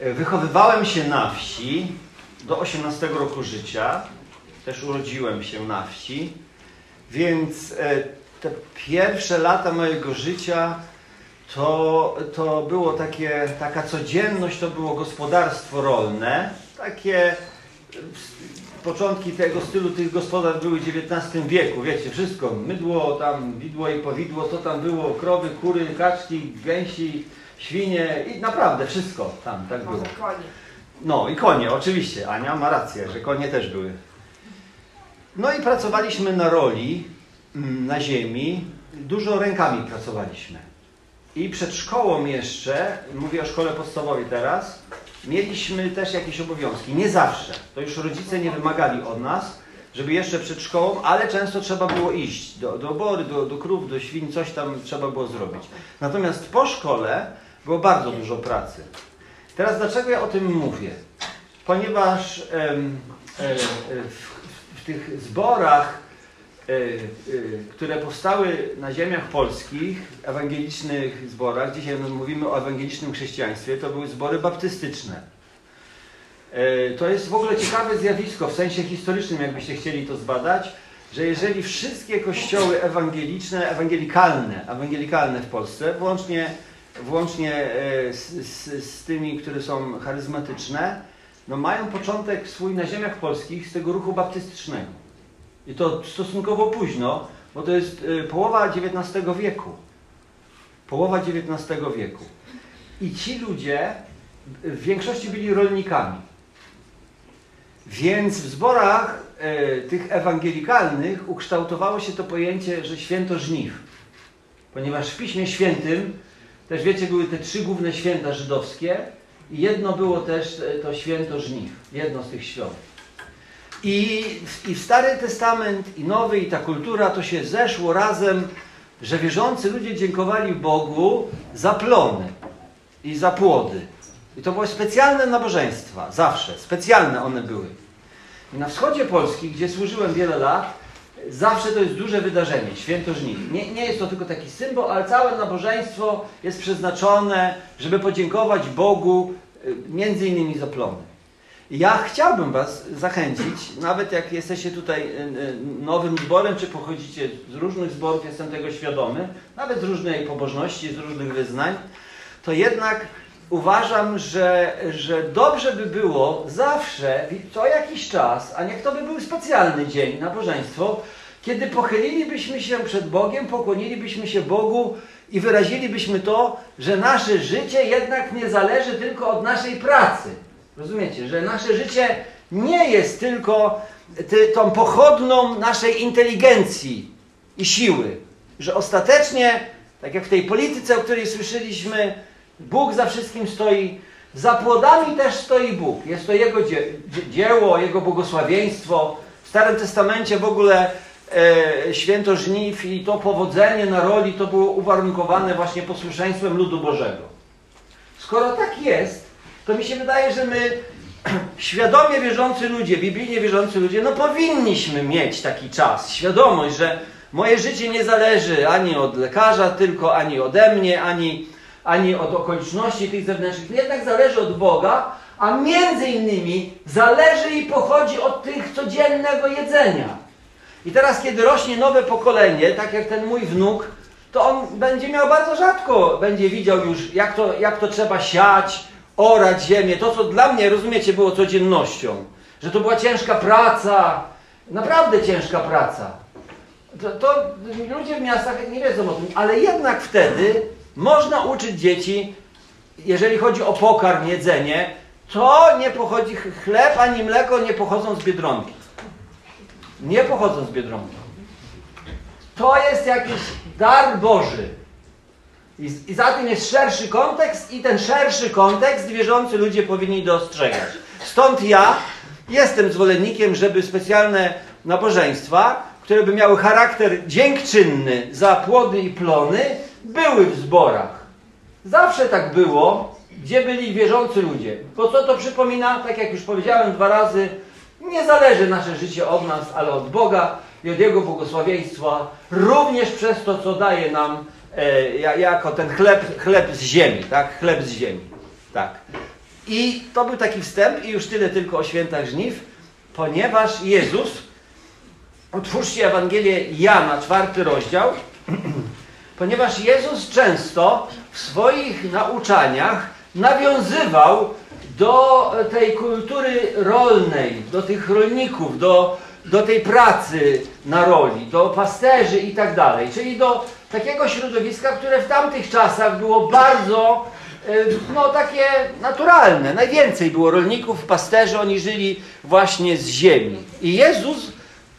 Wychowywałem się na wsi do 18 roku życia. Też urodziłem się na wsi. Więc e, te pierwsze lata mojego życia to, to było takie, taka codzienność, to było gospodarstwo rolne. Takie początki tego stylu tych gospodarstw były w XIX wieku, wiecie, wszystko, mydło, tam widło i powidło, to tam było, krowy, kury, kaczki, gęsi, świnie i naprawdę wszystko tam tak było. konie. No i konie, oczywiście, Ania ma rację, że konie też były. No i pracowaliśmy na roli, mm, na ziemi, dużo rękami pracowaliśmy. I przed szkołą jeszcze, mówię o szkole podstawowej teraz, mieliśmy też jakieś obowiązki. Nie zawsze. To już rodzice nie wymagali od nas, żeby jeszcze przed szkołą, ale często trzeba było iść do, do obory, do, do krów, do świń, coś tam trzeba było zrobić. Natomiast po szkole było bardzo dużo pracy. Teraz dlaczego ja o tym mówię? Ponieważ e, w, w tych zborach, e, e, które powstały na ziemiach polskich, ewangelicznych zborach, dzisiaj mówimy o ewangelicznym chrześcijaństwie, to były zbory baptystyczne. To jest w ogóle ciekawe zjawisko w sensie historycznym, jakbyście chcieli to zbadać, że jeżeli wszystkie kościoły ewangeliczne, ewangelikalne, ewangelikalne w Polsce, włącznie, włącznie e, z, z, z tymi, które są charyzmatyczne, no mają początek swój na ziemiach polskich z tego ruchu baptystycznego. I to stosunkowo późno, bo to jest e, połowa XIX wieku. Połowa XIX wieku. I ci ludzie w większości byli rolnikami. Więc w zborach e, tych ewangelikalnych ukształtowało się to pojęcie, że święto żniw. Ponieważ w Piśmie Świętym, też wiecie, były te trzy główne święta żydowskie i jedno było też e, to święto żniw. Jedno z tych świąt. I, I Stary Testament, i Nowy, i ta kultura to się zeszło razem, że wierzący ludzie dziękowali Bogu za plony i za płody. I to były specjalne nabożeństwa, zawsze, specjalne one były. I na wschodzie Polski, gdzie służyłem wiele lat, zawsze to jest duże wydarzenie, święto żniw. Nie, nie jest to tylko taki symbol, ale całe nabożeństwo jest przeznaczone, żeby podziękować Bogu y, między innymi za plony. Ja chciałbym Was zachęcić, nawet jak jesteście tutaj y, y, nowym zborem, czy pochodzicie z różnych zborów, jestem tego świadomy, nawet z różnej pobożności, z różnych wyznań, to jednak uważam, że, że dobrze by było zawsze, co jakiś czas, a niech to by był specjalny dzień, nabożeństwo, kiedy pochylilibyśmy się przed Bogiem, pokłonilibyśmy się Bogu i wyrazilibyśmy to, że nasze życie jednak nie zależy tylko od naszej pracy. Rozumiecie, że nasze życie nie jest tylko ty, tą pochodną naszej inteligencji i siły, że ostatecznie, tak jak w tej polityce, o której słyszeliśmy, Bóg za wszystkim stoi, za płodami też stoi Bóg. Jest to Jego dzie dzieło, Jego błogosławieństwo. W Starym Testamencie w ogóle e, święto żniw i to powodzenie na roli to było uwarunkowane właśnie posłuszeństwem ludu Bożego. Skoro tak jest, to mi się wydaje, że my świadomie wierzący ludzie, biblijnie wierzący ludzie, no powinniśmy mieć taki czas, świadomość, że moje życie nie zależy ani od lekarza tylko, ani ode mnie, ani, ani od okoliczności tych zewnętrznych, jednak zależy od Boga, a między innymi zależy i pochodzi od tych codziennego jedzenia. I teraz, kiedy rośnie nowe pokolenie, tak jak ten mój wnuk, to on będzie miał bardzo rzadko, będzie widział już, jak to, jak to trzeba siać, orać ziemię. To, co dla mnie, rozumiecie, było codziennością. Że to była ciężka praca, naprawdę ciężka praca. To, to ludzie w miastach nie wiedzą o tym, ale jednak wtedy można uczyć dzieci, jeżeli chodzi o pokarm, jedzenie, to nie pochodzi chleb ani mleko nie pochodzą z Biedronki. Nie pochodzą z Biedronki. To jest jakiś dar Boży. I, I za tym jest szerszy kontekst i ten szerszy kontekst wierzący ludzie powinni dostrzegać. Stąd ja jestem zwolennikiem, żeby specjalne nabożeństwa, które by miały charakter dziękczynny za płody i plony, były w zborach. Zawsze tak było, gdzie byli wierzący ludzie. Bo co to przypomina? Tak jak już powiedziałem dwa razy, nie zależy nasze życie od nas, ale od Boga i od Jego błogosławieństwa, również przez to, co daje nam e, jako ten chleb, chleb z ziemi, tak? Chleb z ziemi, tak. I to był taki wstęp i już tyle tylko o świętach żniw, ponieważ Jezus, otwórzcie Ewangelię Jana, czwarty rozdział, ponieważ Jezus często w swoich nauczaniach nawiązywał do tej kultury rolnej, do tych rolników, do, do tej pracy na roli, do pasterzy i tak dalej, czyli do takiego środowiska, które w tamtych czasach było bardzo no takie naturalne. Najwięcej było rolników, pasterzy, oni żyli właśnie z ziemi. I Jezus,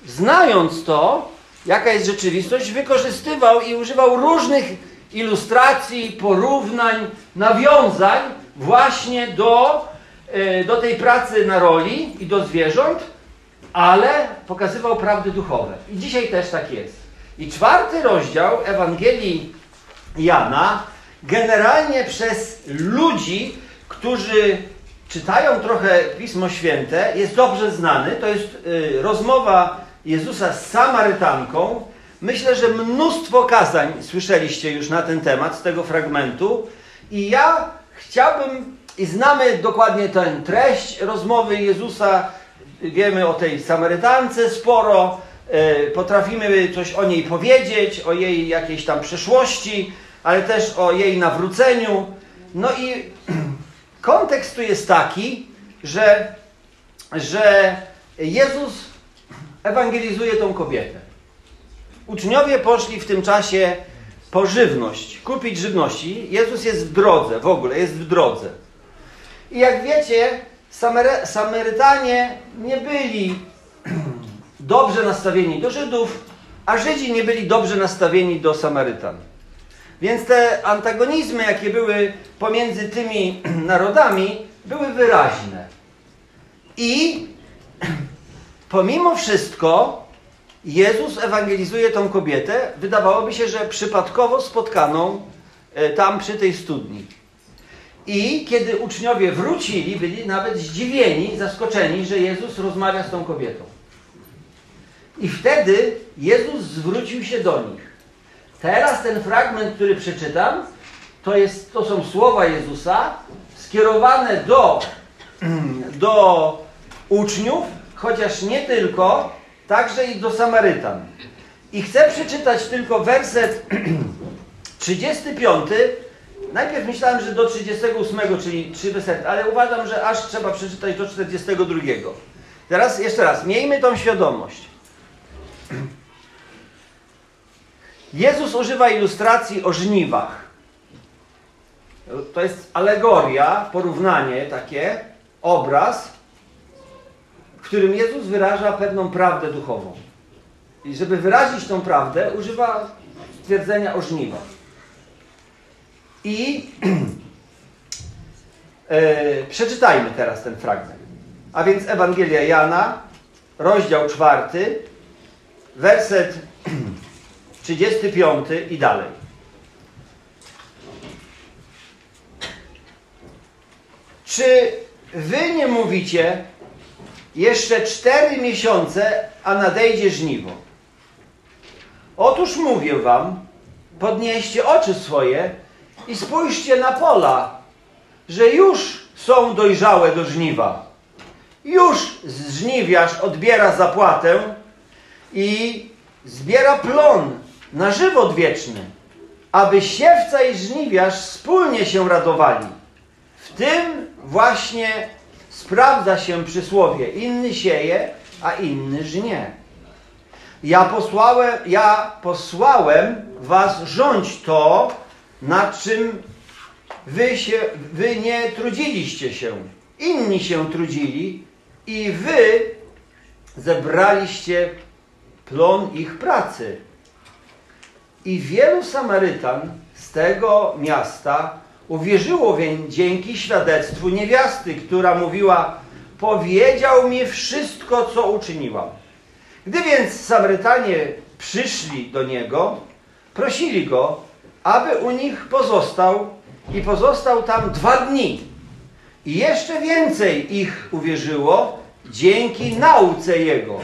znając to, jaka jest rzeczywistość, wykorzystywał i używał różnych ilustracji, porównań, nawiązań właśnie do, e, do tej pracy na roli i do zwierząt, ale pokazywał prawdy duchowe. I dzisiaj też tak jest. I czwarty rozdział Ewangelii Jana generalnie przez ludzi, którzy czytają trochę Pismo Święte, jest dobrze znany. To jest y, rozmowa Jezusa z Samarytanką. Myślę, że mnóstwo kazań słyszeliście już na ten temat z tego fragmentu. I ja chciałbym, i znamy dokładnie tę treść rozmowy Jezusa, wiemy o tej Samarytance sporo, y, potrafimy coś o niej powiedzieć, o jej jakiejś tam przeszłości ale też o jej nawróceniu. No i kontekst tu jest taki, że, że Jezus ewangelizuje tą kobietę. Uczniowie poszli w tym czasie po żywność, kupić żywności. Jezus jest w drodze, w ogóle jest w drodze. I jak wiecie, Samery Samarytanie nie byli dobrze nastawieni do Żydów, a Żydzi nie byli dobrze nastawieni do Samarytan. Więc te antagonizmy, jakie były pomiędzy tymi narodami, były wyraźne. I pomimo wszystko Jezus ewangelizuje tą kobietę, wydawałoby się, że przypadkowo spotkaną e, tam przy tej studni. I kiedy uczniowie wrócili, byli nawet zdziwieni, zaskoczeni, że Jezus rozmawia z tą kobietą. I wtedy Jezus zwrócił się do nich. Teraz ten fragment, który przeczytam, to, jest, to są słowa Jezusa skierowane do, do uczniów, chociaż nie tylko, także i do Samarytan. I chcę przeczytać tylko werset 35. Najpierw myślałem, że do 38, czyli 3 wersety, ale uważam, że aż trzeba przeczytać do 42. Teraz jeszcze raz, miejmy tą świadomość. Jezus używa ilustracji o żniwach. To jest alegoria, porównanie takie, obraz, w którym Jezus wyraża pewną prawdę duchową. I żeby wyrazić tą prawdę, używa stwierdzenia o żniwach. I e, przeczytajmy teraz ten fragment. A więc Ewangelia Jana, rozdział czwarty, werset 35 i dalej. Czy wy nie mówicie jeszcze cztery miesiące, a nadejdzie żniwo? Otóż mówię wam, podnieście oczy swoje i spójrzcie na pola, że już są dojrzałe do żniwa. Już żniwiarz odbiera zapłatę i zbiera plon na żywot wieczny, aby siewca i żniwiarz wspólnie się radowali. W tym właśnie sprawdza się przysłowie: inny sieje, a inny żnie. Ja posłałem, ja posłałem was rządź to, nad czym wy, się, wy nie trudziliście się. Inni się trudzili i wy zebraliście plon ich pracy. I wielu Samarytan z tego miasta uwierzyło więc dzięki świadectwu niewiasty, która mówiła: Powiedział mi wszystko, co uczyniłam. Gdy więc Samarytanie przyszli do niego, prosili go, aby u nich pozostał i pozostał tam dwa dni. I jeszcze więcej ich uwierzyło dzięki nauce jego.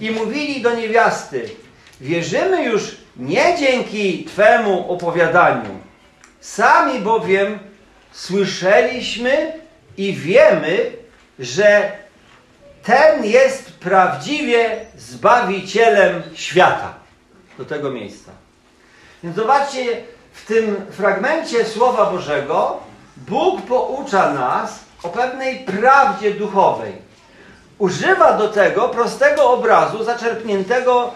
I mówili do niewiasty: Wierzymy już nie dzięki Twemu opowiadaniu. Sami bowiem słyszeliśmy i wiemy, że ten jest prawdziwie Zbawicielem świata. Do tego miejsca. Więc zobaczcie, w tym fragmencie Słowa Bożego Bóg poucza nas o pewnej prawdzie duchowej. Używa do tego prostego obrazu, zaczerpniętego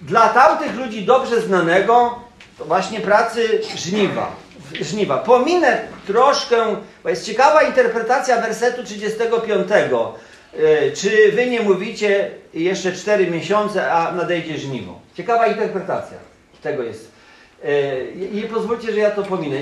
dla tamtych ludzi dobrze znanego, właśnie pracy żniwa. Żniwa. Pominę troszkę, bo jest ciekawa interpretacja wersetu 35. E, czy wy nie mówicie jeszcze 4 miesiące, a nadejdzie żniwo? Ciekawa interpretacja tego jest. E, I pozwólcie, że ja to pominę.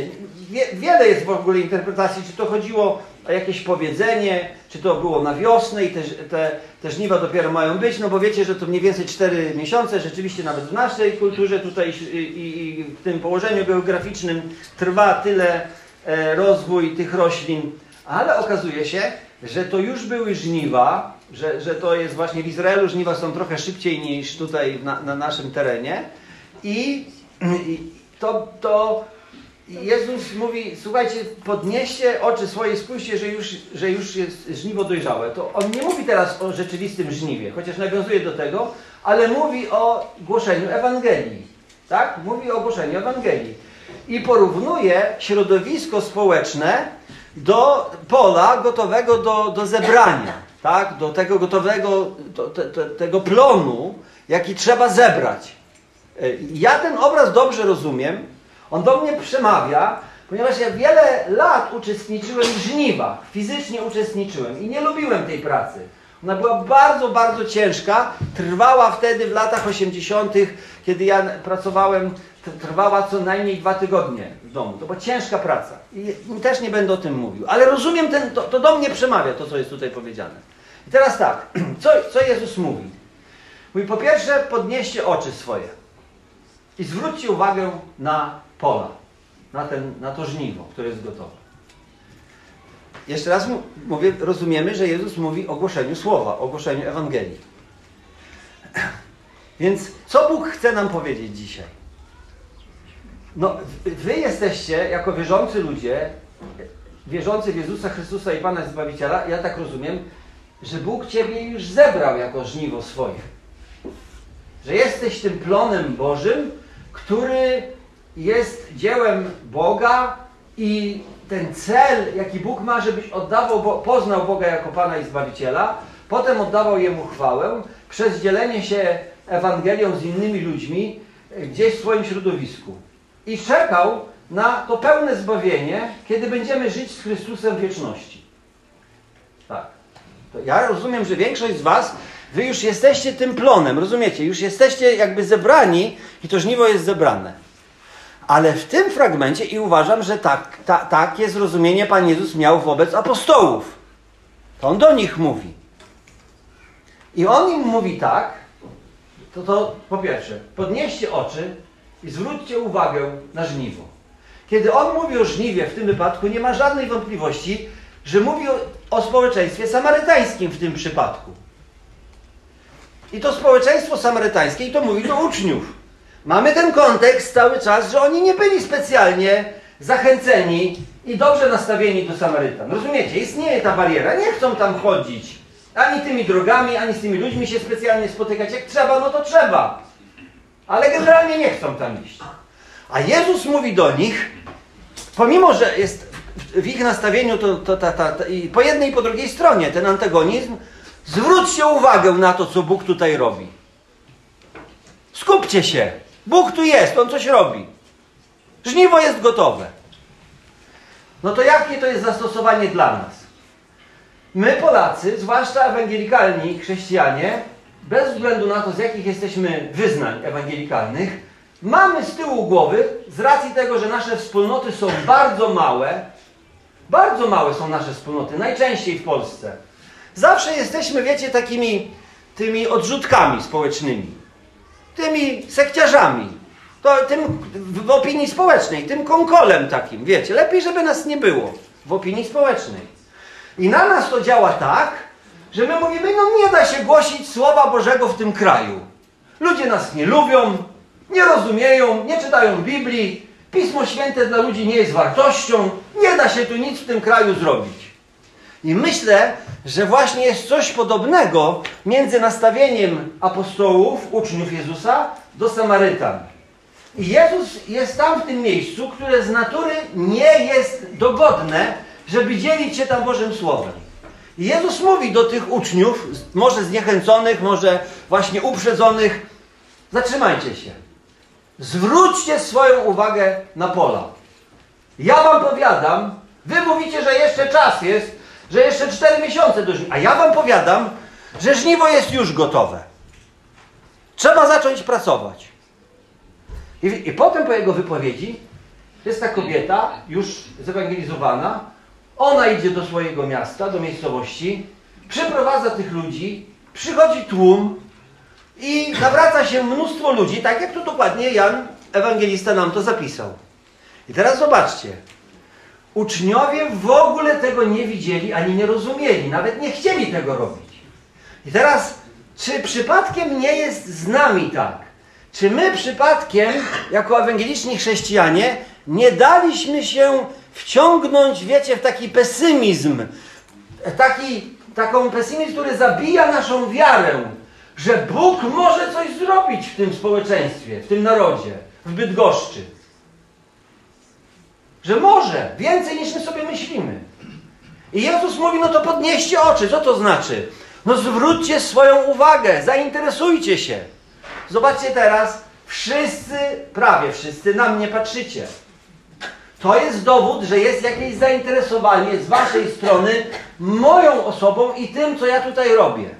Wiele jest w ogóle interpretacji, czy to chodziło o jakieś powiedzenie, czy to było na wiosnę i te, te, te żniwa dopiero mają być, no bo wiecie, że to mniej więcej 4 miesiące, rzeczywiście nawet w naszej kulturze tutaj i, i, w tym położeniu geograficznym trwa tyle e, rozwój tych roślin, ale okazuje się, że to już były żniwa, że, że to jest właśnie w Izraelu żniwa są trochę szybciej niż tutaj na, na naszym terenie i to, to Jezus mówi, słuchajcie, podnieście oczy swoje, spójrzcie, że już, że już jest żniwo dojrzałe. To on nie mówi teraz o rzeczywistym żniwie, chociaż nawiązuje do tego, ale mówi o głoszeniu Ewangelii. Tak? Mówi o głoszeniu Ewangelii. I porównuje środowisko społeczne do pola gotowego do, do zebrania. Tak? Do tego gotowego, do, te, te, tego plonu, jaki trzeba zebrać. E, ja ten obraz dobrze rozumiem, on do mnie przemawia, ponieważ ja wiele lat uczestniczyłem w żniwach, fizycznie uczestniczyłem i nie lubiłem tej pracy. Ona była bardzo, bardzo ciężka. Trwała wtedy w latach 80., kiedy ja pracowałem, trwała co najmniej dwa tygodnie w domu. To była ciężka praca. I też nie będę o tym mówił. Ale rozumiem, ten, to, to do mnie przemawia to, co jest tutaj powiedziane. I teraz tak, co, co Jezus mówi? Mówi, po pierwsze, podnieście oczy swoje i zwróćcie uwagę na pola, na, ten, na to żniwo, które jest gotowe. Jeszcze raz mówię, rozumiemy, że Jezus mówi o głoszeniu słowa, o głoszeniu Ewangelii. Więc co Bóg chce nam powiedzieć dzisiaj? No, wy jesteście, jako wierzący ludzie, wierzący w Jezusa Chrystusa i Pana Zbawiciela, ja tak rozumiem, że Bóg Ciebie już zebrał jako żniwo swoje. Że jesteś tym plonem Bożym, który jest dziełem Boga i ten cel, jaki Bóg ma, żebyś oddawał, poznał Boga jako Pana i Zbawiciela, potem oddawał Jemu chwałę przez dzielenie się Ewangelią z innymi ludźmi gdzieś w swoim środowisku. I czekał na to pełne zbawienie, kiedy będziemy żyć z Chrystusem w wieczności. Tak. To ja rozumiem, że większość z Was, Wy już jesteście tym plonem, rozumiecie? Już jesteście jakby zebrani i to żniwo jest zebrane. Ale w tym fragmencie, i uważam, że tak, ta, takie zrozumienie Pan Jezus miał wobec apostołów. To On do nich mówi. I On im mówi tak, to, to po pierwsze, podnieście oczy i zwróćcie uwagę na żniwo. Kiedy On mówi o żniwie w tym wypadku, nie ma żadnej wątpliwości, że mówi o, o społeczeństwie samarytańskim w tym przypadku. I to społeczeństwo samarytańskie, i to mówi do uczniów. Mamy ten kontekst cały czas, że oni nie byli specjalnie zachęceni i dobrze nastawieni do Samarytan. Rozumiecie? Istnieje ta bariera. Nie chcą tam chodzić. Ani tymi drogami, ani z tymi ludźmi się specjalnie spotykać. Jak trzeba, no to trzeba. Ale generalnie nie chcą tam iść. A Jezus mówi do nich, pomimo, że jest w ich nastawieniu to, to, ta, ta, ta, i po jednej i po drugiej stronie ten antagonizm, zwróćcie uwagę na to, co Bóg tutaj robi. Skupcie się. Bóg tu jest, On coś robi. Żniwo jest gotowe. No to jakie to jest zastosowanie dla nas? My Polacy, zwłaszcza ewangelikalni chrześcijanie, bez względu na to, z jakich jesteśmy wyznań ewangelikalnych, mamy z tyłu głowy, z racji tego, że nasze wspólnoty są bardzo małe, bardzo małe są nasze wspólnoty, najczęściej w Polsce. Zawsze jesteśmy, wiecie, takimi tymi odrzutkami społecznymi tymi sekciarzami, to, tym w opinii społecznej, tym konkolem takim, wiecie, lepiej, żeby nas nie było w opinii społecznej. I na nas to działa tak, że my mówimy, no nie da się głosić Słowa Bożego w tym kraju. Ludzie nas nie lubią, nie rozumieją, nie czytają Biblii, Pismo Święte dla ludzi nie jest wartością, nie da się tu nic w tym kraju zrobić. I myślę, że właśnie jest coś podobnego między nastawieniem apostołów, uczniów Jezusa, do Samarytan. I Jezus jest tam w tym miejscu, które z natury nie jest dogodne, żeby dzielić się tam Bożym Słowem. I Jezus mówi do tych uczniów, może zniechęconych, może właśnie uprzedzonych, zatrzymajcie się. Zwróćcie swoją uwagę na pola. Ja wam powiadam, wy mówicie, że jeszcze czas jest, że jeszcze cztery miesiące do. A ja wam powiadam, że żniwo jest już gotowe. Trzeba zacząć pracować. I, I potem po jego wypowiedzi jest ta kobieta, już zewangelizowana, ona idzie do swojego miasta, do miejscowości, przyprowadza tych ludzi, przychodzi tłum i nawraca się mnóstwo ludzi, tak jak to dokładnie Jan, ewangelista, nam to zapisał. I teraz zobaczcie. Uczniowie w ogóle tego nie widzieli ani nie rozumieli, nawet nie chcieli tego robić. I teraz, czy przypadkiem nie jest z nami tak? Czy my przypadkiem, jako ewangeliczni chrześcijanie, nie daliśmy się wciągnąć, wiecie, w taki pesymizm, taki, taką pesymizm, który zabija naszą wiarę, że Bóg może coś zrobić w tym społeczeństwie, w tym narodzie, w Bydgoszczy. Że może, więcej niż my sobie myślimy. I Jezus mówi, no to podnieście oczy. Co to znaczy? No zwróćcie swoją uwagę, zainteresujcie się. Zobaczcie teraz, wszyscy, prawie wszyscy na mnie patrzycie. To jest dowód, że jest jakieś zainteresowanie z waszej strony moją osobą i tym, co ja tutaj robię.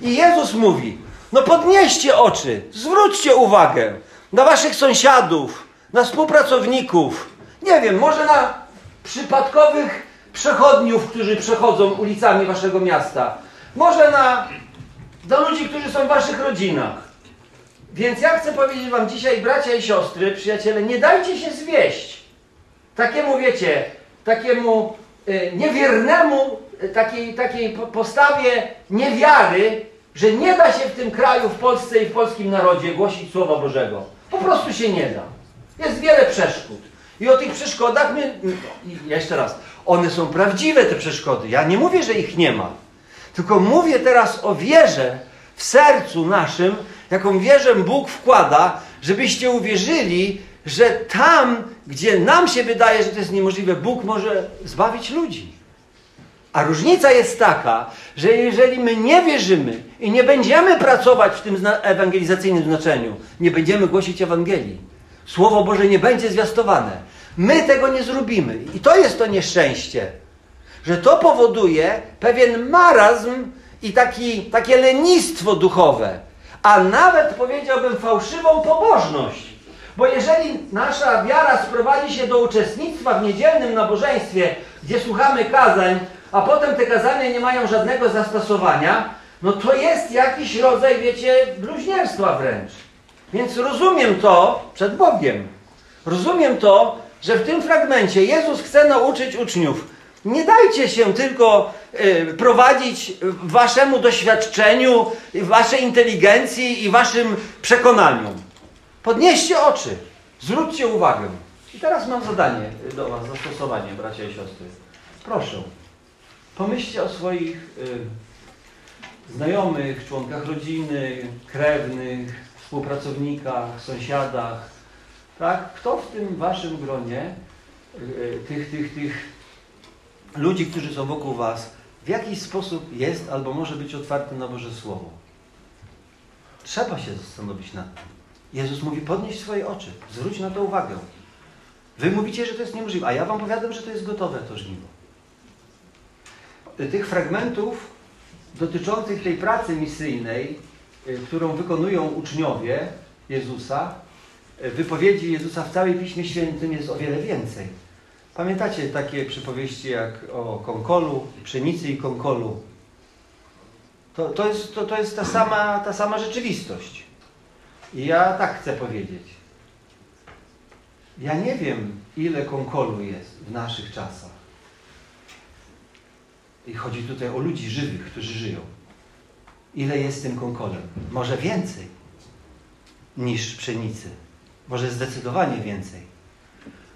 I Jezus mówi, no podnieście oczy, zwróćcie uwagę na waszych sąsiadów, na współpracowników, nie wiem, może na przypadkowych przechodniów, którzy przechodzą ulicami waszego miasta, może na do ludzi, którzy są w waszych rodzinach. Więc ja chcę powiedzieć wam dzisiaj, bracia i siostry, przyjaciele, nie dajcie się zwieść takiemu, wiecie, takiemu y, niewiernemu, y, takiej, takiej postawie niewiary, że nie da się w tym kraju, w Polsce i w polskim narodzie głosić Słowa Bożego. Po prostu się nie da. Jest wiele przeszkód. I o tych przeszkodach my, jeszcze raz, one są prawdziwe te przeszkody. Ja nie mówię, że ich nie ma. Tylko mówię teraz o wierze w sercu naszym, jaką wierzę Bóg wkłada, żebyście uwierzyli, że tam, gdzie nam się wydaje, że to jest niemożliwe, Bóg może zbawić ludzi. A różnica jest taka, że jeżeli my nie wierzymy i nie będziemy pracować w tym ewangelizacyjnym znaczeniu, nie będziemy głosić Ewangelii, Słowo Boże nie będzie zwiastowane. My tego nie zrobimy. I to jest to nieszczęście, że to powoduje pewien marazm i taki, takie lenistwo duchowe, a nawet powiedziałbym fałszywą pobożność. Bo jeżeli nasza wiara sprowadzi się do uczestnictwa w niedzielnym nabożeństwie, gdzie słuchamy kazań, a potem te kazania nie mają żadnego zastosowania, no to jest jakiś rodzaj, wiecie, bluźnierstwa wręcz. Więc rozumiem to przed Bogiem. Rozumiem to, że w tym fragmencie Jezus chce nauczyć uczniów. Nie dajcie się tylko y, prowadzić waszemu doświadczeniu, waszej inteligencji i waszym przekonaniom. Podnieście oczy, zwróćcie uwagę. I teraz mam zadanie do was, zastosowanie, bracia i siostry. Proszę, pomyślcie o swoich y, znajomych, członkach rodziny, krewnych, współpracownikach, sąsiadach, tak? Kto w tym waszym gronie y, tych, tych, tych ludzi, którzy są wokół was, w jakiś sposób jest albo może być otwarty na Boże Słowo? Trzeba się zastanowić nad tym. Jezus mówi, podnieś swoje oczy, zwróć na to uwagę. Wy mówicie, że to jest niemożliwe, a ja wam powiadam, że to jest gotowe to żniwo. Tych fragmentów dotyczących tej pracy misyjnej, y, którą wykonują uczniowie Jezusa, wypowiedzi Jezusa w całej Piśmie Świętym jest o wiele więcej. Pamiętacie takie przypowieści jak o konkolu, pszenicy i konkolu? To, to, jest, to, to jest ta sama, ta sama rzeczywistość. I ja tak chcę powiedzieć. Ja nie wiem, ile konkolu jest w naszych czasach. I chodzi tutaj o ludzi żywych, którzy żyją. Ile jest tym konkolem? Może więcej niż pszenicy. Może zdecydowanie więcej.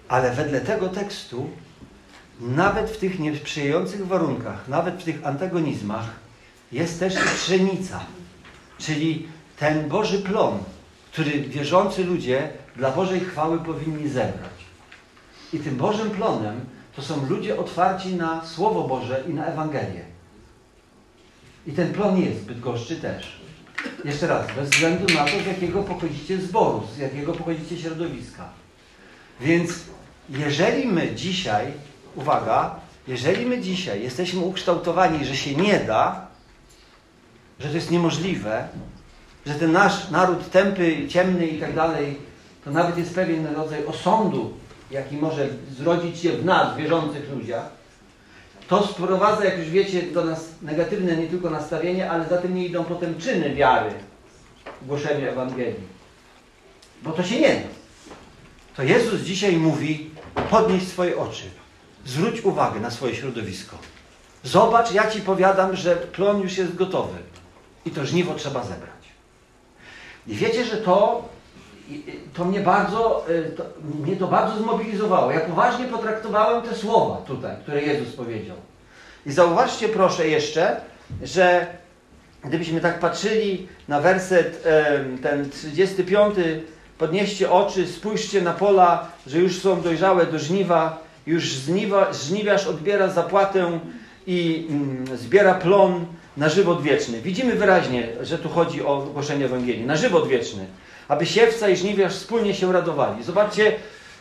Ale wedle tego tekstu nawet w tych niesprzyjających warunkach, nawet w tych antagonizmach jest też pszenica, czyli ten Boży plon, który wierzący ludzie dla Bożej chwały powinni zebrać. I tym Bożym plonem to są ludzie otwarci na Słowo Boże i na Ewangelię. I ten plon jest Bydgoszczy też. Jeszcze raz, bez względu na to, z jakiego pochodzicie zboru, z jakiego pochodzicie środowiska. Więc jeżeli my dzisiaj, uwaga, jeżeli my dzisiaj jesteśmy ukształtowani, że się nie da, że to jest niemożliwe, że ten nasz naród tępy, ciemny i tak dalej, to nawet jest pewien rodzaj osądu, jaki może zrodzić się w nas, wierzących ludziach, to sprowadza, jak już wiecie, do nas negatywne nie tylko nastawienie, ale za tym nie idą potem czyny wiary w głoszeniu Ewangelii. Bo to się nie da. To Jezus dzisiaj mówi, podnieś swoje oczy, zwróć uwagę na swoje środowisko. Zobacz, ja Ci powiadam, że plon już jest gotowy i to żniwo trzeba zebrać. I wiecie, że to, to mnie bardzo, y, to, mnie to bardzo zmobilizowało. Ja poważnie potraktowałem te słowa tutaj, które Jezus powiedział. I zauważcie proszę jeszcze, że gdybyśmy tak patrzyli na werset ten 35, podnieście oczy, spójrzcie na pola, że już są dojrzałe do żniwa, już żniwa, żniwiarz odbiera zapłatę i mm, zbiera plon na żywot wieczny. Widzimy wyraźnie, że tu chodzi o głoszenie Ewangelii. Na żywot wieczny. Aby siewca i żniwiarz wspólnie się radowali. Zobaczcie,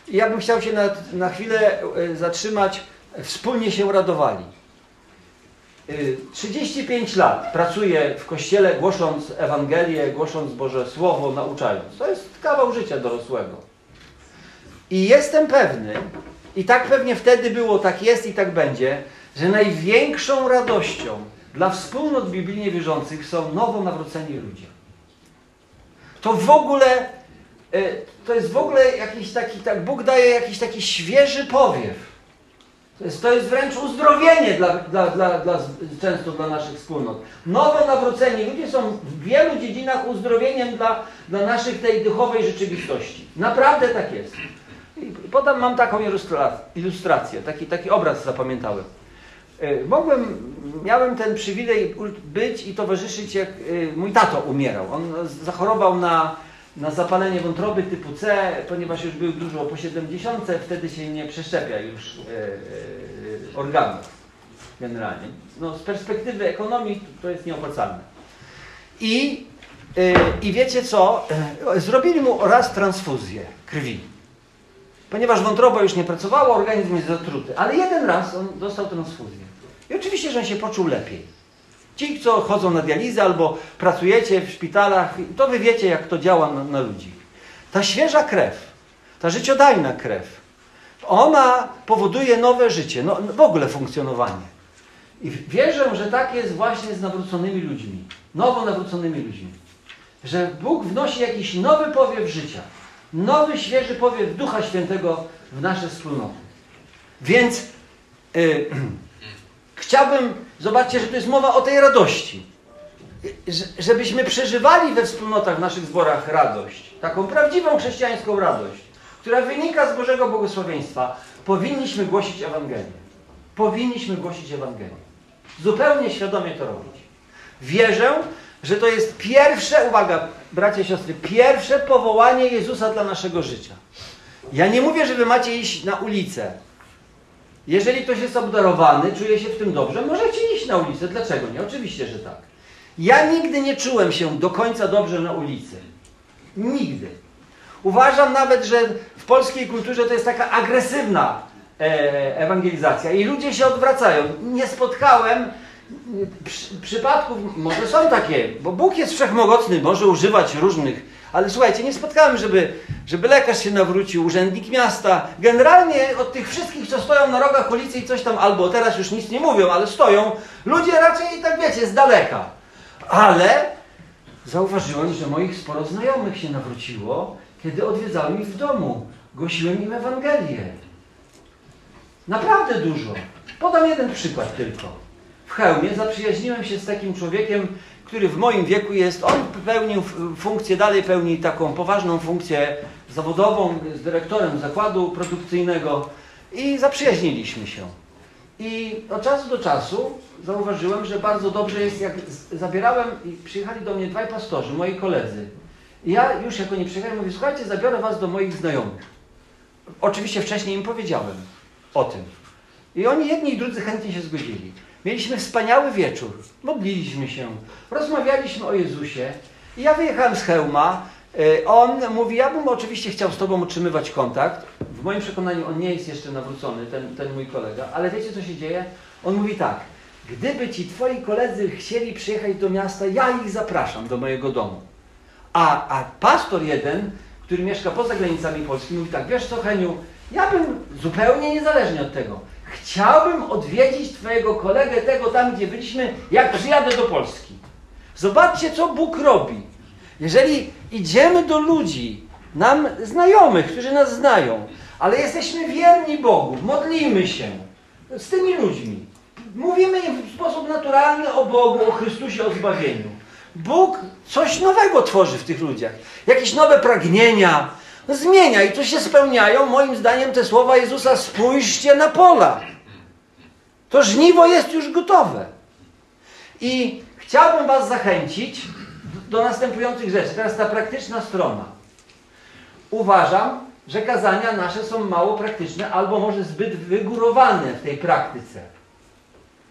ja bym chciał się na, na chwilę e, zatrzymać. Wspólnie się radowali. 35 e, lat pracuję w kościele, głosząc Ewangelię, głosząc Boże Słowo, nauczając. To jest kawał życia dorosłego. I jestem pewny, i tak pewnie wtedy było, tak jest i tak będzie, że największą radością dla wspólnot biblijnie wierzących są nowo nawróceni ludzie. To w ogóle, e, to jest w ogóle jakiś taki, tak Bóg daje jakiś taki świeży powiew. To jest, to jest wręcz uzdrowienie dla, dla, dla, dla, często dla naszych wspólnot. Nowo nawróceni ludzie są w wielu dziedzinach uzdrowieniem dla, dla naszych tej duchowej rzeczywistości. Naprawdę tak jest. I podam, mam taką ilustrację, taki, taki obraz zapamiętałem. E, mogłem, miałem ten przywilej być i towarzyszyć, jak e, mój tato umierał. On zachorował na, na zapalenie wątroby typu C, ponieważ już był dużo po 70, wtedy się nie przeszczepia już e, organów generalnie. No, z perspektywy ekonomii to jest nieopłacalne. I, I wiecie co? Zrobili mu raz transfuzję krwi. Ponieważ wątroba już nie pracowała, organizm jest zatruty. Ale jeden raz on dostał transfuzję. I oczywiście, że on się poczuł lepiej. Ci, co chodzą na dializę albo pracujecie w szpitalach, to wy wiecie, jak to działa na, na ludzi. Ta świeża krew, ta życiodajna krew, ona powoduje nowe życie, no, w ogóle funkcjonowanie. I wierzę, że tak jest właśnie z nawróconymi ludźmi, nowo nawróconymi ludźmi. Że Bóg wnosi jakiś nowy powiew życia, nowy, świeży powiew Ducha Świętego w nasze wspólnoty. Więc yy, Chciałbym, zobaczcie, że to jest mowa o tej radości. Żebyśmy przeżywali we wspólnotach, w naszych zborach radość. Taką prawdziwą chrześcijańską radość, która wynika z Bożego błogosławieństwa. Powinniśmy głosić Ewangelię. Powinniśmy głosić Ewangelię. Zupełnie świadomie to robić. Wierzę, że to jest pierwsze, uwaga, bracia i siostry, pierwsze powołanie Jezusa dla naszego życia. Ja nie mówię, że wy macie iść na ulicę, jeżeli ktoś jest obdarowany, czuje się w tym dobrze, możecie iść na ulicę. Dlaczego nie? Oczywiście, że tak. Ja nigdy nie czułem się do końca dobrze na ulicy. Nigdy. Uważam nawet, że w polskiej kulturze to jest taka agresywna e, ewangelizacja i ludzie się odwracają. Nie spotkałem przy, przypadków, może są takie, bo Bóg jest wszechmogący, może używać różnych ale słuchajcie, nie spotkałem, żeby, żeby lekarz się nawrócił, urzędnik miasta. Generalnie od tych wszystkich, co stoją na rogach ulicy i coś tam, albo teraz już nic nie mówią, ale stoją, ludzie raczej, tak wiecie, z daleka. Ale zauważyłem, że moich sporo znajomych się nawróciło, kiedy odwiedzałem ich w domu. Głosiłem im Ewangelię. Naprawdę dużo. Podam jeden przykład tylko. W Chełmie zaprzyjaźniłem się z takim człowiekiem, który w moim wieku jest, on pełnił funkcję, dalej pełni taką poważną funkcję zawodową z dyrektorem zakładu produkcyjnego i zaprzyjaźniliśmy się. I od czasu do czasu zauważyłem, że bardzo dobrze jest, jak zabierałem i przyjechali do mnie dwaj pastorzy, moi koledzy. I ja już jako nie przyjechałem, mówię, słuchajcie, zabiorę was do moich znajomych. Oczywiście wcześniej im powiedziałem o tym. I oni jedni i drudzy chętnie się zgodzili. Mieliśmy wspaniały wieczór. Modliliśmy się, rozmawialiśmy o Jezusie. I ja wyjechałem z Hełma. E, on mówi, ja bym oczywiście chciał z Tobą utrzymywać kontakt. W moim przekonaniu on nie jest jeszcze nawrócony, ten, ten mój kolega. Ale wiecie, co się dzieje? On mówi tak, gdyby Ci Twoi koledzy chcieli przyjechać do miasta, ja ich zapraszam do mojego domu. A, a pastor jeden, który mieszka poza granicami Polski, mówi tak, wiesz co Heniu, ja bym zupełnie niezależnie od tego, chciałbym odwiedzić Twojego kolegę tego tam, gdzie byliśmy, jak przyjadę do Polski. Zobaczcie, co Bóg robi. Jeżeli idziemy do ludzi, nam znajomych, którzy nas znają, ale jesteśmy wierni Bogu, modlimy się z tymi ludźmi, mówimy im w sposób naturalny o Bogu, o Chrystusie, o zbawieniu. Bóg coś nowego tworzy w tych ludziach, jakieś nowe pragnienia, zmienia i tu się spełniają, moim zdaniem, te słowa Jezusa: spójrzcie na pola. To żniwo jest już gotowe. I chciałbym Was zachęcić do następujących rzeczy. Teraz ta praktyczna strona. Uważam, że kazania nasze są mało praktyczne, albo może zbyt wygórowane w tej praktyce.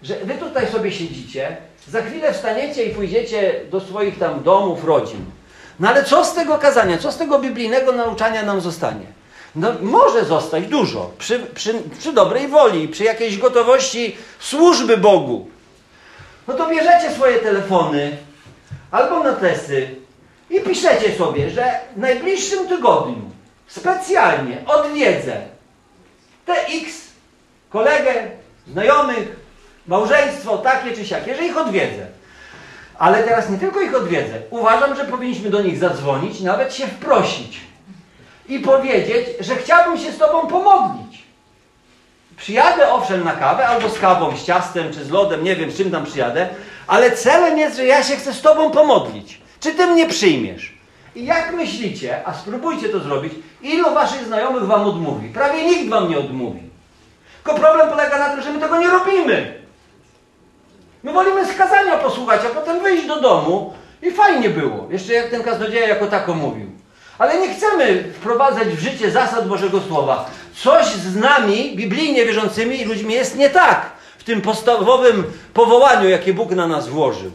Że Wy tutaj sobie siedzicie, za chwilę wstaniecie i pójdziecie do swoich tam domów, rodzin. No ale co z tego kazania, co z tego biblijnego nauczania nam zostanie? No może zostać dużo, przy, przy, przy dobrej woli, przy jakiejś gotowości służby Bogu. No to bierzecie swoje telefony albo notesy i piszecie sobie, że w najbliższym tygodniu specjalnie odwiedzę TX, kolegę, znajomych, małżeństwo takie czy siakie, że ich odwiedzę. Ale teraz nie tylko ich odwiedzę. Uważam, że powinniśmy do nich zadzwonić, nawet się wprosić i powiedzieć, że chciałbym się z Tobą pomodlić. Przyjadę owszem na kawę, albo z kawą, z ciastem, czy z lodem, nie wiem z czym tam przyjadę, ale celem jest, że ja się chcę z Tobą pomodlić. Czy Ty mnie przyjmiesz? I jak myślicie, a spróbujcie to zrobić, ilu Waszych znajomych Wam odmówi? Prawie nikt Wam nie odmówi. Tylko problem polega na tym, że my tego nie robimy. My wolimy skazania posłuchać, a potem wyjść do domu i fajnie było. Jeszcze jak ten kaznodzieja jako tako mówił. Ale nie chcemy wprowadzać w życie zasad Bożego Słowa. Coś z nami, biblijnie wierzącymi ludźmi jest nie tak w tym podstawowym powołaniu, jakie Bóg na nas włożył.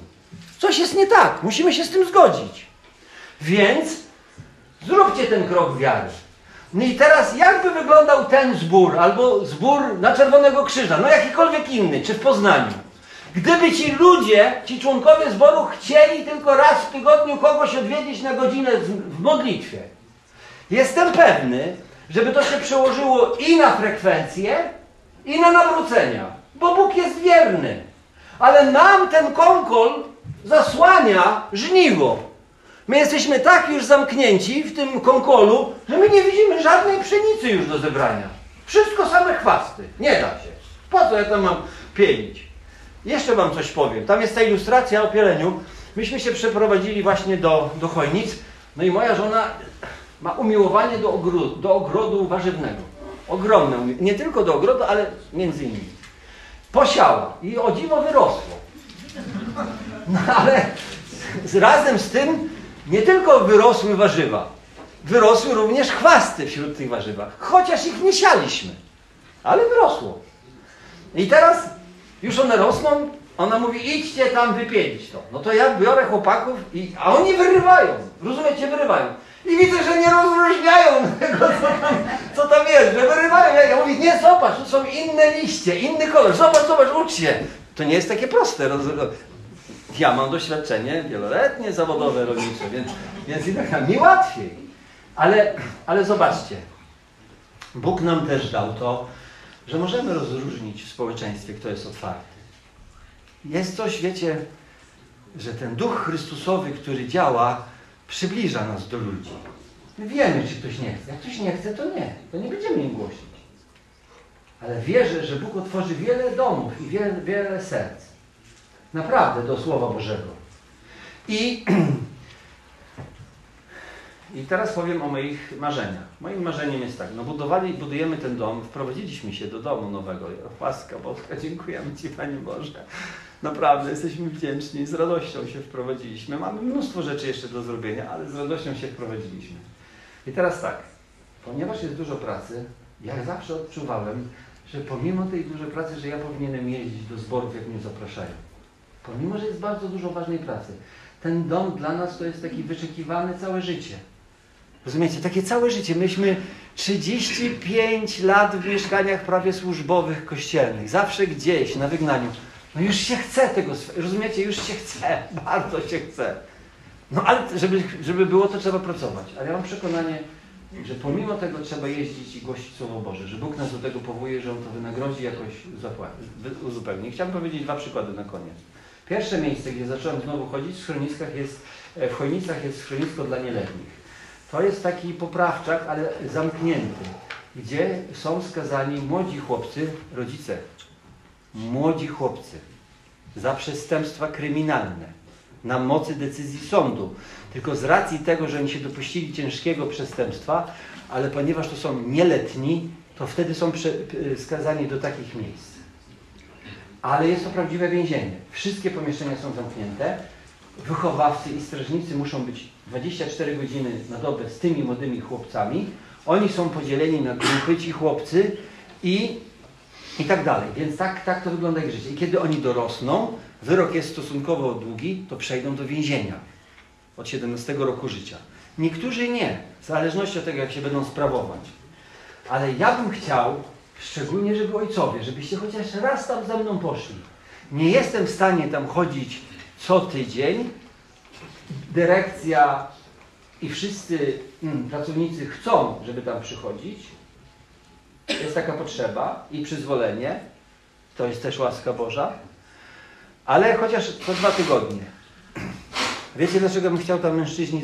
Coś jest nie tak. Musimy się z tym zgodzić. Więc zróbcie ten krok wiary. No i teraz jakby wyglądał ten zbór, albo zbór na Czerwonego Krzyża, no jakikolwiek inny, czy w Poznaniu. Gdyby ci ludzie, ci członkowie zboru chcieli tylko raz w tygodniu kogoś odwiedzić na godzinę w modlitwie, jestem pewny, żeby to się przełożyło i na frekwencję, i na nawrócenia. Bo Bóg jest wierny. Ale nam ten konkol zasłania żniwo. My jesteśmy tak już zamknięci w tym konkolu, że my nie widzimy żadnej pszenicy już do zebrania. Wszystko same chwasty. Nie da się. Po co ja tam mam pielić? Jeszcze Wam coś powiem. Tam jest ta ilustracja o pieleniu. Myśmy się przeprowadzili właśnie do, do Chojnic. No i moja żona ma umiłowanie do ogrodu, do ogrodu warzywnego. Ogromne. Nie tylko do ogrodu, ale między innymi. Posiała i o dziwo wyrosło. No ale z, razem z tym nie tylko wyrosły warzywa, wyrosły również chwasty wśród tych warzywach. Chociaż ich nie sialiśmy, ale wyrosło. I teraz już one rosną, ona mówi, idźcie tam wypielić to. No to ja biorę chłopaków, i, a oni wyrywają. Rozumiecie, wyrywają. I widzę, że nie rozróżniają tego, co tam, co tam jest, że wyrywają. Ja, ja mówię, nie, zobacz, tu są inne liście, inny kolor. Zobacz, zobacz, ucz się. To nie jest takie proste. Roz... Ja mam doświadczenie wieloletnie, zawodowe, rolnicze, więc, więc i tak mi łatwiej. Ale, ale zobaczcie, Bóg nam też dał to, że możemy rozróżnić w społeczeństwie, kto jest otwarty. Jest coś, wiecie, że ten duch Chrystusowy, który działa, przybliża nas do ludzi. My wiemy, czy ktoś nie chce. Jak ktoś nie chce, to nie. To nie będziemy im głosić. Ale wierzę, że Bóg otworzy wiele domów i wiele, wiele serc. Naprawdę do Słowa Bożego. I I teraz powiem o moich marzeniach. Moim marzeniem jest tak, no budowali, budujemy ten dom, wprowadziliśmy się do domu nowego. Łaska Boska, dziękujemy Ci Panie Boże. Naprawdę jesteśmy wdzięczni, z radością się wprowadziliśmy. Mamy mnóstwo rzeczy jeszcze do zrobienia, ale z radością się wprowadziliśmy. I teraz tak, ponieważ jest dużo pracy, ja zawsze odczuwałem, że pomimo tej dużej pracy, że ja powinienem jeździć do zborów, jak mnie zapraszają. Pomimo, że jest bardzo dużo ważnej pracy. Ten dom dla nas to jest taki wyczekiwany całe życie. Rozumiecie? Takie całe życie. Myśmy 35 lat w mieszkaniach prawie służbowych, kościelnych. Zawsze gdzieś, na wygnaniu. No już się chce tego, rozumiecie? Już się chce. Bardzo się chce. No ale żeby, żeby było, to trzeba pracować. Ale ja mam przekonanie, że pomimo tego trzeba jeździć i głosić Słowo Boże, że Bóg nas do tego powołuje, że On to wynagrodzi jakoś uzupełni. Chciałem powiedzieć dwa przykłady na koniec. Pierwsze miejsce, gdzie zacząłem znowu chodzić w schroniskach jest, w Chojnicach jest schronisko dla nieletnich. To jest taki poprawczak, ale zamknięty, gdzie są skazani młodzi chłopcy, rodzice, młodzi chłopcy za przestępstwa kryminalne na mocy decyzji sądu. Tylko z racji tego, że oni się dopuścili ciężkiego przestępstwa, ale ponieważ to są nieletni, to wtedy są skazani do takich miejsc. Ale jest to prawdziwe więzienie. Wszystkie pomieszczenia są zamknięte. Wychowawcy i strażnicy muszą być 24 godziny na dobę z tymi młodymi chłopcami. Oni są podzieleni na grupy, ci chłopcy i, i tak dalej. Więc tak, tak to wygląda ich życie. I kiedy oni dorosną, wyrok jest stosunkowo długi, to przejdą do więzienia od 17 roku życia. Niektórzy nie, w zależności od tego, jak się będą sprawować. Ale ja bym chciał, szczególnie żeby ojcowie, żebyście chociaż raz tam ze mną poszli. Nie jestem w stanie tam chodzić co tydzień. Dyrekcja i wszyscy mm, pracownicy chcą, żeby tam przychodzić. Jest taka potrzeba i przyzwolenie. To jest też łaska Boża. Ale chociaż co dwa tygodnie. Wiecie, dlaczego bym chciał tam mężczyźni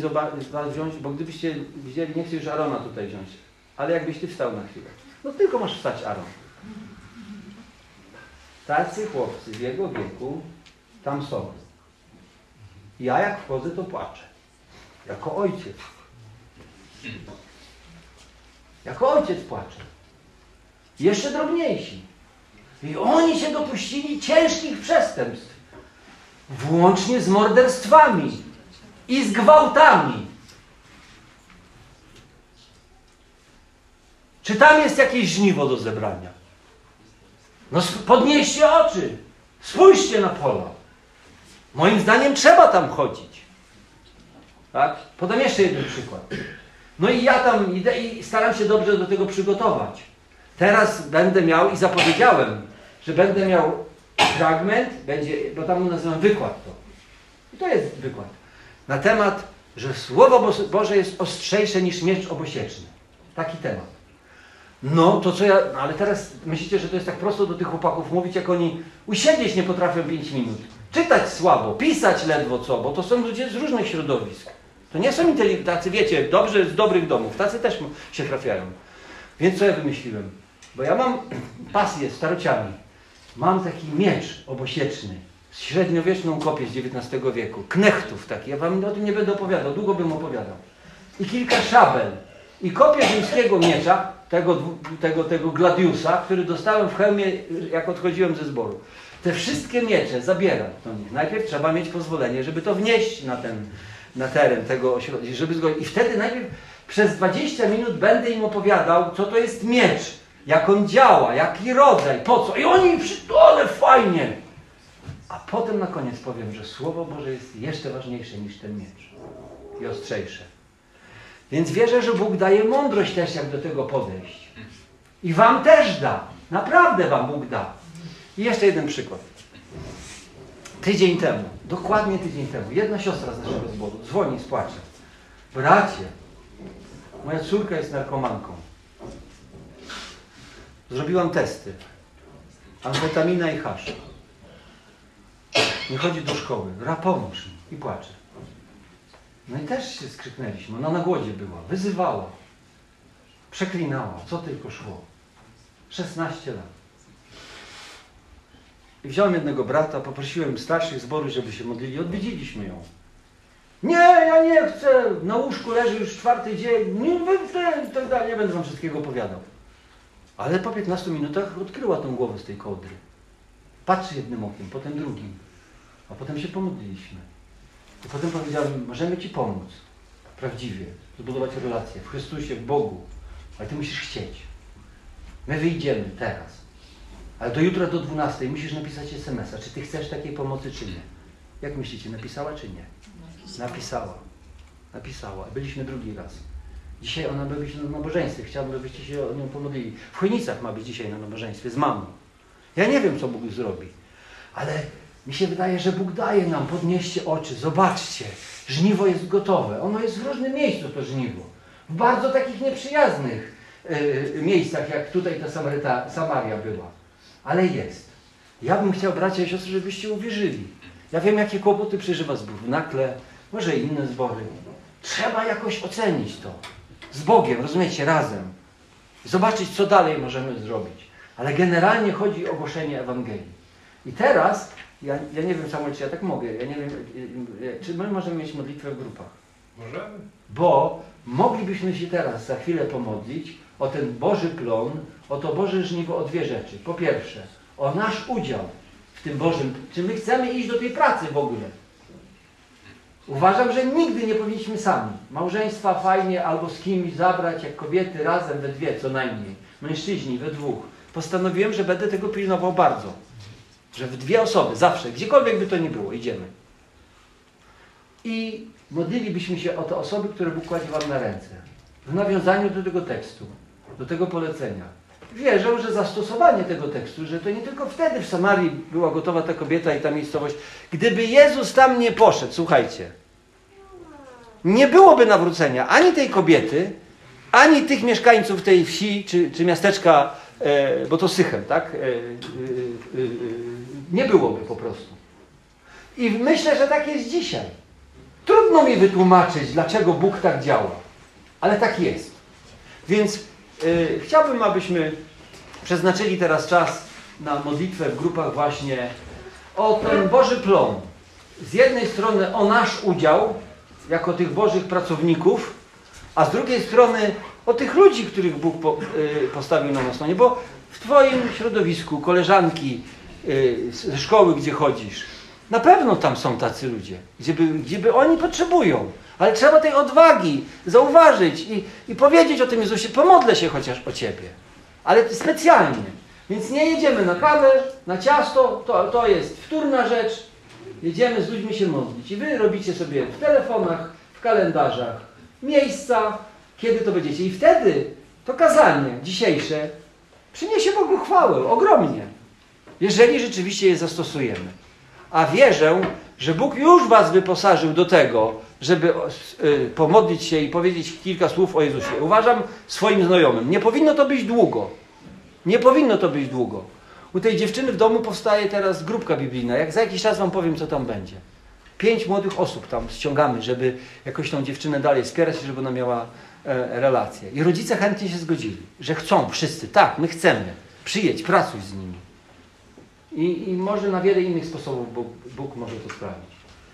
wziąć? Bo gdybyście widzieli, nie chcę już Arona tutaj wziąć, ale jakbyś ty wstał na chwilę. No tylko masz wstać, Aron. Tacy chłopcy w jego wieku tam są. Ja jak wchodzę, to płaczę. Jako ojciec. Jako ojciec płaczę. Jeszcze drobniejsi. I oni się dopuścili ciężkich przestępstw. Włącznie z morderstwami i z gwałtami. Czy tam jest jakieś żniwo do zebrania? No podnieście oczy. Spójrzcie na pola. Moim zdaniem trzeba tam chodzić. Tak? Podam jeszcze jeden przykład. No i ja tam idę i staram się dobrze do tego przygotować. Teraz będę miał i zapowiedziałem, że będę miał fragment, będzie, bo tam nazywam wykład to. I to jest wykład. Na temat, że Słowo Boże jest ostrzejsze niż miecz obosieczny. Taki temat. No, to co ja... No, ale teraz myślicie, że to jest tak prosto do tych chłopaków mówić, jak oni usiedzieć nie potrafią 5 minut. Czytać słabo, pisać ledwo co, bo to są ludzie z różnych środowisk. To nie są tacy, wiecie, dobrzy z dobrych domów. Tacy też się trafiają. Więc co ja wymyśliłem? Bo ja mam pasję starociami. Mam taki miecz obosieczny, średniowieczną kopię z XIX wieku, knechtów taki. Ja wam o tym nie będę opowiadał, długo bym opowiadał. I kilka szabel. I kopię rzymskiego miecza, tego, tego, tego gladiusa, który dostałem w hełmie, jak odchodziłem ze zboru. Te wszystkie miecze zabieram do nich. Najpierw trzeba mieć pozwolenie, żeby to wnieść na ten na teren tego ośrodka. Żeby I wtedy najpierw przez 20 minut będę im opowiadał, co to jest miecz, jak on działa, jaki rodzaj, po co. I oni przy ale fajnie. A potem na koniec powiem, że Słowo Boże jest jeszcze ważniejsze niż ten miecz i ostrzejsze. Więc wierzę, że Bóg daje mądrość też, jak do tego podejść. I wam też da. Naprawdę wam Bóg da. I jeszcze jeden przykład. Tydzień temu, dokładnie tydzień temu, jedna siostra z naszego zboru dzwoni z płaczem. Bracie, moja córka jest narkomanką. Zrobiłam testy. Amfetamina i hasz. Nie chodzi do szkoły. Ra, pomóż mi. I płacze. No i też się skrzyknęliśmy. Ona na głodzie była. Wyzywała. Przeklinała. Co tylko szło. 16 lat. I wziąłem jednego brata, poprosiłem starszych zboru, żeby się modlili. Odwiedziliśmy ją. Nie, ja nie chcę. Na łóżku leży już czwarty dzień. Nie będę tak dalej. Nie będę wam wszystkiego opowiadał. Ale po 15 minutach odkryła tą głowę z tej kołdry. Patrzy jednym okiem, potem drugim. A potem się pomodliliśmy. I potem powiedziałem, możemy Ci pomóc. Prawdziwie. Zbudować relacje w Chrystusie, w Bogu. Ale Ty musisz chcieć. My wyjdziemy teraz. Ale do jutra do 12 musisz napisać SMS-a, czy Ty chcesz takiej pomocy, czy nie. Jak myślicie, napisała, czy nie? Napisała. Napisała. Byliśmy drugi raz. Dzisiaj ona ma być na nabożeństwie. Chciałbym, żebyście się o nią pomodlili. W Chojnicach ma być dzisiaj na nabożeństwie z mamą. Ja nie wiem, co Bóg zrobi, ale mi się wydaje, że Bóg daje nam, podnieście oczy, zobaczcie, żniwo jest gotowe. Ono jest w różnym miejscu, to żniwo. W bardzo takich nieprzyjaznych yy, miejscach, jak tutaj ta Samaryta, Samaria była. Ale jest. Ja bym chciał, bracia i siostry, żebyście uwierzyli. Ja wiem, jakie kłopoty przeżywa zbór w Nakle, może i inne zbory. Trzeba jakoś ocenić to. Z Bogiem, rozumiecie, razem. Zobaczyć, co dalej możemy zrobić. Ale generalnie chodzi o głoszenie Ewangelii. I teraz, ja, ja nie wiem Samuel, czy ja tak mogę, ja nie wiem, y, y, czy my możemy mieć modlitwę w grupach. Możemy? Bo moglibyśmy się teraz za chwilę pomodlić o ten Boży plon, o to Boże żniwo, o dwie rzeczy. Po pierwsze, o nasz udział w tym Bożym, czy my chcemy iść do tej pracy w ogóle. Uważam, że nigdy nie powinniśmy sami. Małżeństwa fajnie albo z kimś zabrać, jak kobiety razem we dwie co najmniej. Mężczyźni we dwóch. Postanowiłem, że będę tego pilnował bardzo. Że w dwie osoby, zawsze, gdziekolwiek by to nie było, idziemy. I modlilibyśmy się o te osoby, które Bóg kładzie Wam na ręce. W nawiązaniu do tego tekstu, do tego polecenia. Wierzę, że zastosowanie tego tekstu, że to nie tylko wtedy w Samarii była gotowa ta kobieta i ta miejscowość. Gdyby Jezus tam nie poszedł, słuchajcie, nie byłoby nawrócenia ani tej kobiety, ani tych mieszkańców tej wsi czy, czy miasteczka, e, bo to Sychem, tak? E, e, e, e, nie byłoby po prostu. I myślę, że tak jest dzisiaj. Trudno mi wytłumaczyć, dlaczego Bóg tak działa, ale tak jest. Więc y, chciałbym, abyśmy przeznaczyli teraz czas na modlitwę w grupach właśnie o ten Boży plon. Z jednej strony o nasz udział jako tych Bożych pracowników, a z drugiej strony o tych ludzi, których Bóg po, y, postawił na nas. No bo w Twoim środowisku, koleżanki ze szkoły, gdzie chodzisz, na pewno tam są tacy ludzie, gdzieby, gdzieby oni potrzebują. Ale trzeba tej odwagi zauważyć i, i powiedzieć o tym Jezusie, pomodlę się chociaż o Ciebie. Ale specjalnie. Więc nie jedziemy na kawę, na ciasto, to, to jest wtórna rzecz. Jedziemy z ludźmi się modlić. I Wy robicie sobie w telefonach, w kalendarzach miejsca, kiedy to będziecie. I wtedy to kazanie dzisiejsze przyniesie Bogu chwałę, ogromnie. Jeżeli rzeczywiście je zastosujemy. A wierzę, że Bóg już Was wyposażył do tego, żeby y, pomodlić się i powiedzieć kilka słów o Jezusie. Uważam swoim znajomym. Nie powinno to być długo. Nie powinno to być długo. U tej dziewczyny w domu powstaje teraz grupka biblijna. Jak za jakiś czas Wam powiem, co tam będzie. Pięć młodych osób tam ściągamy, żeby jakoś tą dziewczynę dalej wspierać, żeby ona miała e, relacje. I rodzice chętnie się zgodzili, że chcą wszyscy. Tak, my chcemy. Przyjedź, pracuj z nimi. I, I może na wiele innych sposobów Bóg, Bóg może to sprawić.